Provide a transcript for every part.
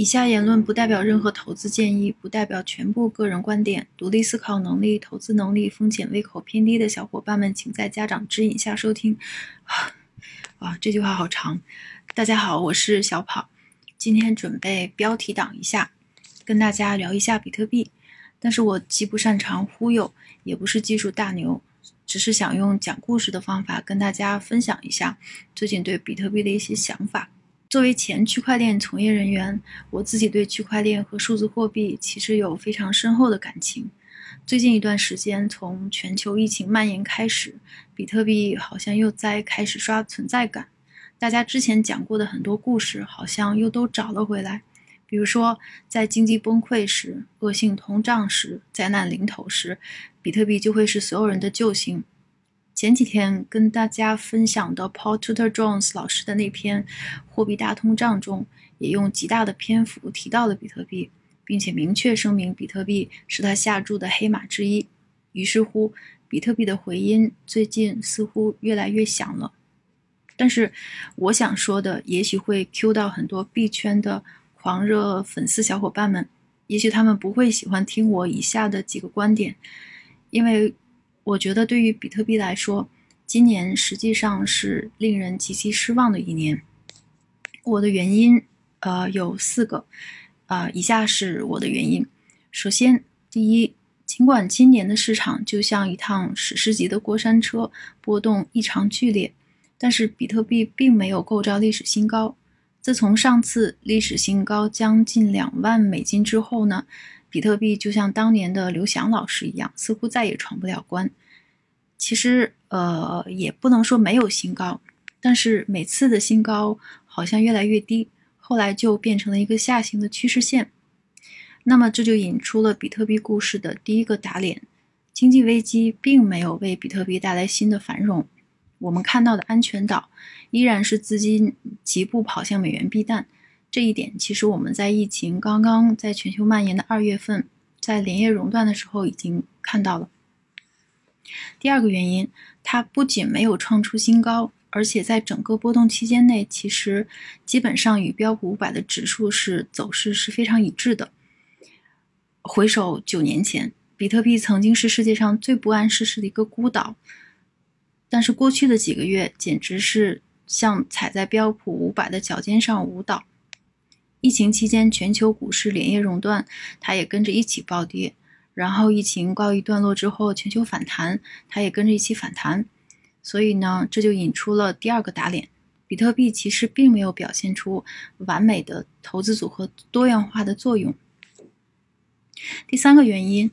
以下言论不代表任何投资建议，不代表全部个人观点。独立思考能力、投资能力、风险胃口偏低的小伙伴们，请在家长指引下收听。啊，这句话好长。大家好，我是小跑，今天准备标题党一下，跟大家聊一下比特币。但是我既不擅长忽悠，也不是技术大牛，只是想用讲故事的方法跟大家分享一下最近对比特币的一些想法。作为前区块链从业人员，我自己对区块链和数字货币其实有非常深厚的感情。最近一段时间，从全球疫情蔓延开始，比特币好像又在开始刷存在感。大家之前讲过的很多故事，好像又都找了回来。比如说，在经济崩溃时、恶性通胀时、灾难临头时，比特币就会是所有人的救星。前几天跟大家分享的 Paul Tudor Jones 老师的那篇《货币大通胀》中，也用极大的篇幅提到了比特币，并且明确声明比特币是他下注的黑马之一。于是乎，比特币的回音最近似乎越来越响了。但是，我想说的也许会 Q 到很多币圈的狂热粉丝小伙伴们，也许他们不会喜欢听我以下的几个观点，因为。我觉得对于比特币来说，今年实际上是令人极其失望的一年。我的原因，呃，有四个，啊，以下是我的原因。首先，第一，尽管今年的市场就像一趟史诗级的过山车，波动异常剧烈，但是比特币并没有构造历史新高。自从上次历史新高将近两万美金之后呢？比特币就像当年的刘翔老师一样，似乎再也闯不了关。其实，呃，也不能说没有新高，但是每次的新高好像越来越低，后来就变成了一个下行的趋势线。那么这就引出了比特币故事的第一个打脸：经济危机并没有为比特币带来新的繁荣。我们看到的安全岛依然是资金急步跑向美元避弹。这一点其实我们在疫情刚刚在全球蔓延的二月份，在连夜熔断的时候已经看到了。第二个原因，它不仅没有创出新高，而且在整个波动期间内，其实基本上与标普五百的指数是走势是非常一致的。回首九年前，比特币曾经是世界上最不谙世事的一个孤岛，但是过去的几个月简直是像踩在标普五百的脚尖上舞蹈。疫情期间，全球股市连夜熔断，它也跟着一起暴跌。然后疫情告一段落之后，全球反弹，它也跟着一起反弹。所以呢，这就引出了第二个打脸：比特币其实并没有表现出完美的投资组合多样化的作用。第三个原因，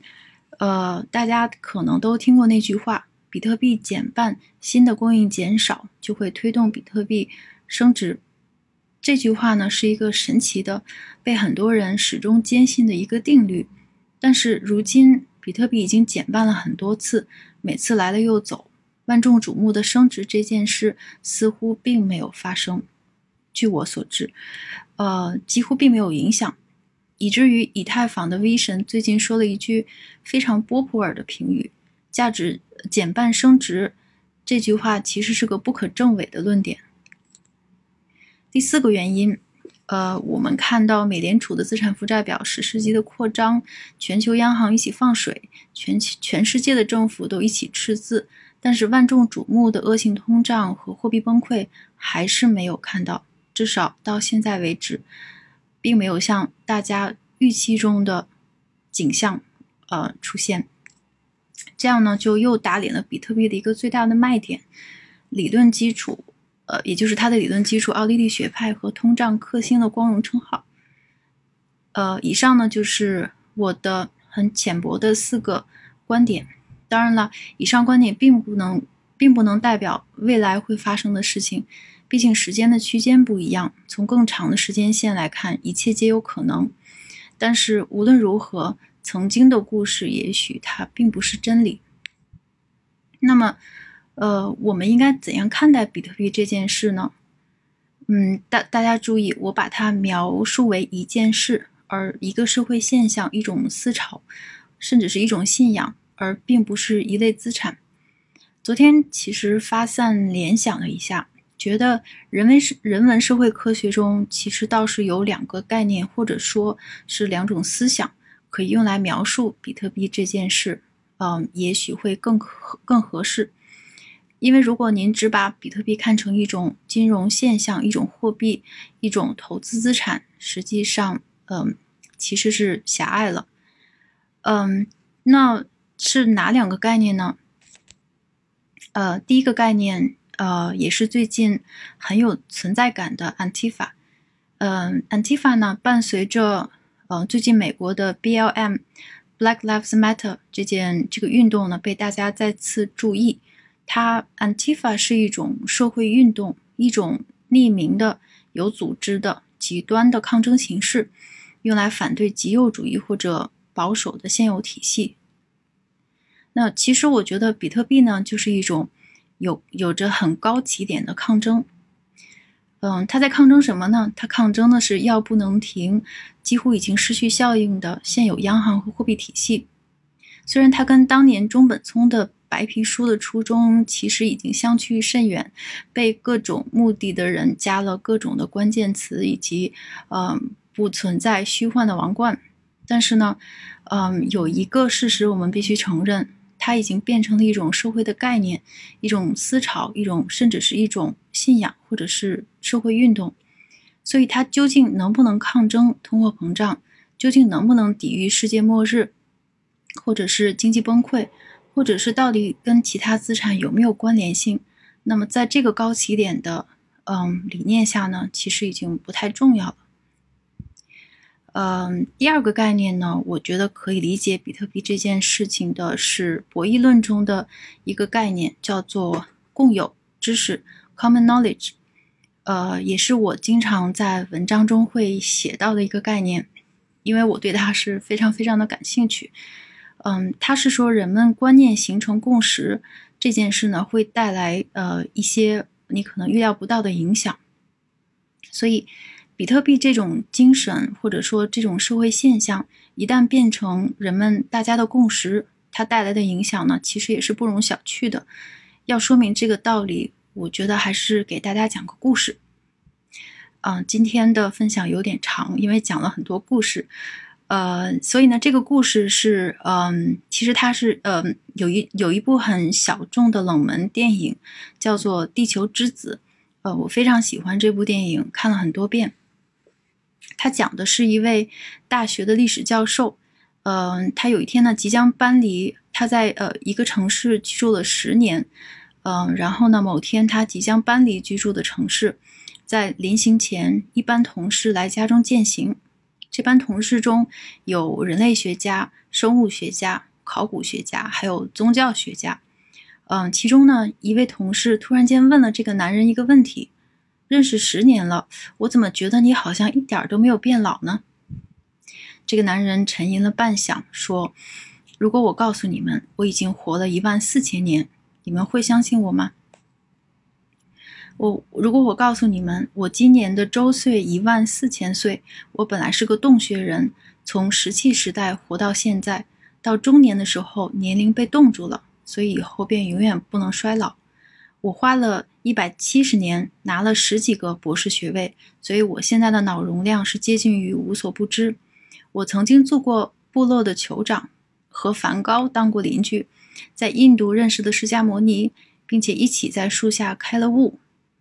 呃，大家可能都听过那句话：比特币减半，新的供应减少，就会推动比特币升值。这句话呢是一个神奇的，被很多人始终坚信的一个定律。但是如今，比特币已经减半了很多次，每次来了又走，万众瞩目的升值这件事似乎并没有发生。据我所知，呃，几乎并没有影响，以至于以太坊的 V 神最近说了一句非常波普尔的评语：“价值减半升值。”这句话其实是个不可证伪的论点。第四个原因，呃，我们看到美联储的资产负债表史诗级的扩张，全球央行一起放水，全全世界的政府都一起赤字，但是万众瞩目的恶性通胀和货币崩溃还是没有看到，至少到现在为止，并没有像大家预期中的景象，呃，出现。这样呢，就又打脸了比特币的一个最大的卖点，理论基础。呃，也就是它的理论基础，奥地利学派和通胀克星的光荣称号。呃，以上呢就是我的很浅薄的四个观点。当然了，以上观点并不能，并不能代表未来会发生的事情，毕竟时间的区间不一样。从更长的时间线来看，一切皆有可能。但是无论如何，曾经的故事也许它并不是真理。那么。呃，我们应该怎样看待比特币这件事呢？嗯，大大家注意，我把它描述为一件事，而一个社会现象、一种思潮，甚至是一种信仰，而并不是一类资产。昨天其实发散联想了一下，觉得人文是人文社会科学中其实倒是有两个概念，或者说是两种思想，可以用来描述比特币这件事。嗯，也许会更合更合适。因为如果您只把比特币看成一种金融现象、一种货币、一种投资资产，实际上，嗯，其实是狭隘了。嗯，那是哪两个概念呢？呃，第一个概念，呃，也是最近很有存在感的 Antifa。嗯，Antifa 呢，伴随着呃最近美国的 BLM（Black Lives Matter） 这件这个运动呢，被大家再次注意。它 Antifa 是一种社会运动，一种匿名的、有组织的、极端的抗争形式，用来反对极右主义或者保守的现有体系。那其实我觉得比特币呢，就是一种有有着很高起点的抗争。嗯，它在抗争什么呢？它抗争的是药不能停、几乎已经失去效应的现有央行和货币体系。虽然它跟当年中本聪的白皮书的初衷其实已经相去甚远，被各种目的的人加了各种的关键词，以及嗯不存在虚幻的王冠。但是呢，嗯有一个事实我们必须承认，它已经变成了一种社会的概念，一种思潮，一种甚至是一种信仰或者是社会运动。所以它究竟能不能抗争通货膨胀？究竟能不能抵御世界末日，或者是经济崩溃？或者是到底跟其他资产有没有关联性？那么在这个高起点的嗯理念下呢，其实已经不太重要了。嗯，第二个概念呢，我觉得可以理解比特币这件事情的是博弈论中的一个概念，叫做共有知识 （common knowledge）。呃，也是我经常在文章中会写到的一个概念，因为我对它是非常非常的感兴趣。嗯，他是说人们观念形成共识这件事呢，会带来呃一些你可能预料不到的影响。所以，比特币这种精神或者说这种社会现象，一旦变成人们大家的共识，它带来的影响呢，其实也是不容小觑的。要说明这个道理，我觉得还是给大家讲个故事。嗯，今天的分享有点长，因为讲了很多故事。呃，所以呢，这个故事是，嗯，其实它是，嗯，有一有一部很小众的冷门电影，叫做《地球之子》。呃，我非常喜欢这部电影，看了很多遍。他讲的是一位大学的历史教授，嗯，他有一天呢即将搬离他在呃一个城市居住了十年，嗯，然后呢某天他即将搬离居住的城市，在临行前，一班同事来家中践行。这班同事中有人类学家、生物学家、考古学家，还有宗教学家。嗯，其中呢，一位同事突然间问了这个男人一个问题：“认识十年了，我怎么觉得你好像一点都没有变老呢？”这个男人沉吟了半晌，说：“如果我告诉你们，我已经活了一万四千年，你们会相信我吗？”我如果我告诉你们，我今年的周岁一万四千岁，我本来是个洞穴人，从石器时代活到现在，到中年的时候年龄被冻住了，所以以后便永远不能衰老。我花了一百七十年拿了十几个博士学位，所以我现在的脑容量是接近于无所不知。我曾经做过部落的酋长，和梵高当过邻居，在印度认识的释迦牟尼，并且一起在树下开了悟。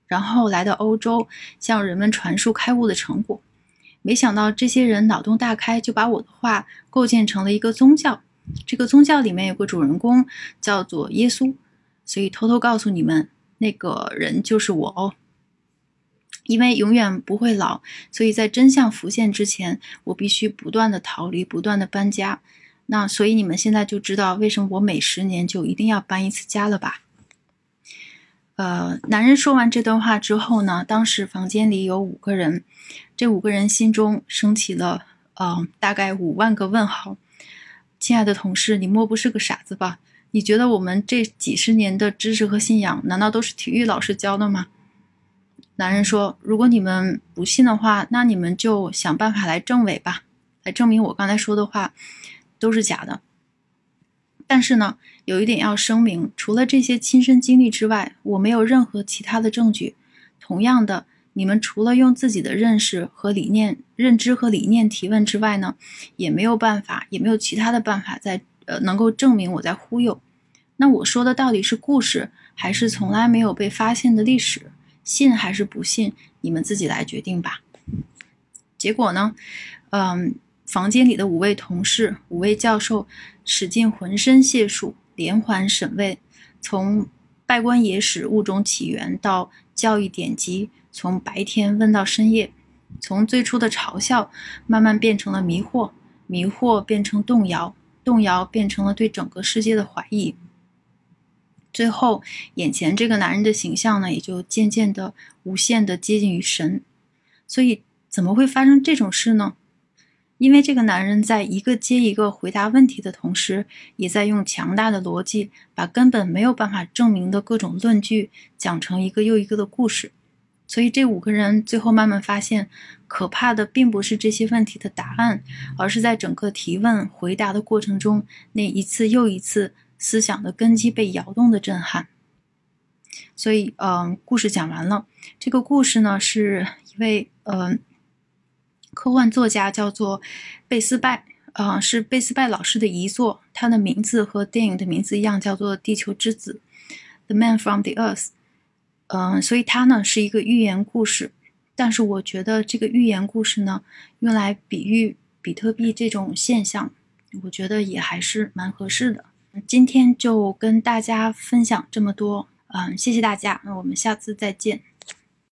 然后来到欧洲，向人们传述开悟的成果。没想到这些人脑洞大开，就把我的话构建成了一个宗教。这个宗教里面有个主人公叫做耶稣，所以偷偷告诉你们，那个人就是我哦。因为永远不会老，所以在真相浮现之前，我必须不断的逃离，不断的搬家。那所以你们现在就知道为什么我每十年就一定要搬一次家了吧？呃，男人说完这段话之后呢，当时房间里有五个人，这五个人心中升起了呃大概五万个问号。亲爱的同事，你莫不是个傻子吧？你觉得我们这几十年的知识和信仰，难道都是体育老师教的吗？男人说：“如果你们不信的话，那你们就想办法来证伪吧，来证明我刚才说的话都是假的。”但是呢，有一点要声明，除了这些亲身经历之外，我没有任何其他的证据。同样的，你们除了用自己的认识和理念、认知和理念提问之外呢，也没有办法，也没有其他的办法在呃能够证明我在忽悠。那我说的到底是故事，还是从来没有被发现的历史？信还是不信？你们自己来决定吧。结果呢，嗯，房间里的五位同事、五位教授使尽浑身解数，连环审问，从拜官野史物种起源到教育典籍，从白天问到深夜，从最初的嘲笑慢慢变成了迷惑，迷惑变成动摇，动摇变成了对整个世界的怀疑。最后，眼前这个男人的形象呢，也就渐渐的无限的接近于神。所以，怎么会发生这种事呢？因为这个男人在一个接一个回答问题的同时，也在用强大的逻辑，把根本没有办法证明的各种论据讲成一个又一个的故事。所以，这五个人最后慢慢发现，可怕的并不是这些问题的答案，而是在整个提问回答的过程中，那一次又一次。思想的根基被摇动的震撼，所以，嗯，故事讲完了。这个故事呢，是一位，嗯，科幻作家叫做贝斯拜，啊，是贝斯拜老师的遗作。他的名字和电影的名字一样，叫做《地球之子》（The Man from the Earth）。嗯，所以它呢是一个寓言故事。但是，我觉得这个寓言故事呢，用来比喻比特币这种现象，我觉得也还是蛮合适的。今天就跟大家分享这么多，嗯，谢谢大家，那我们下次再见。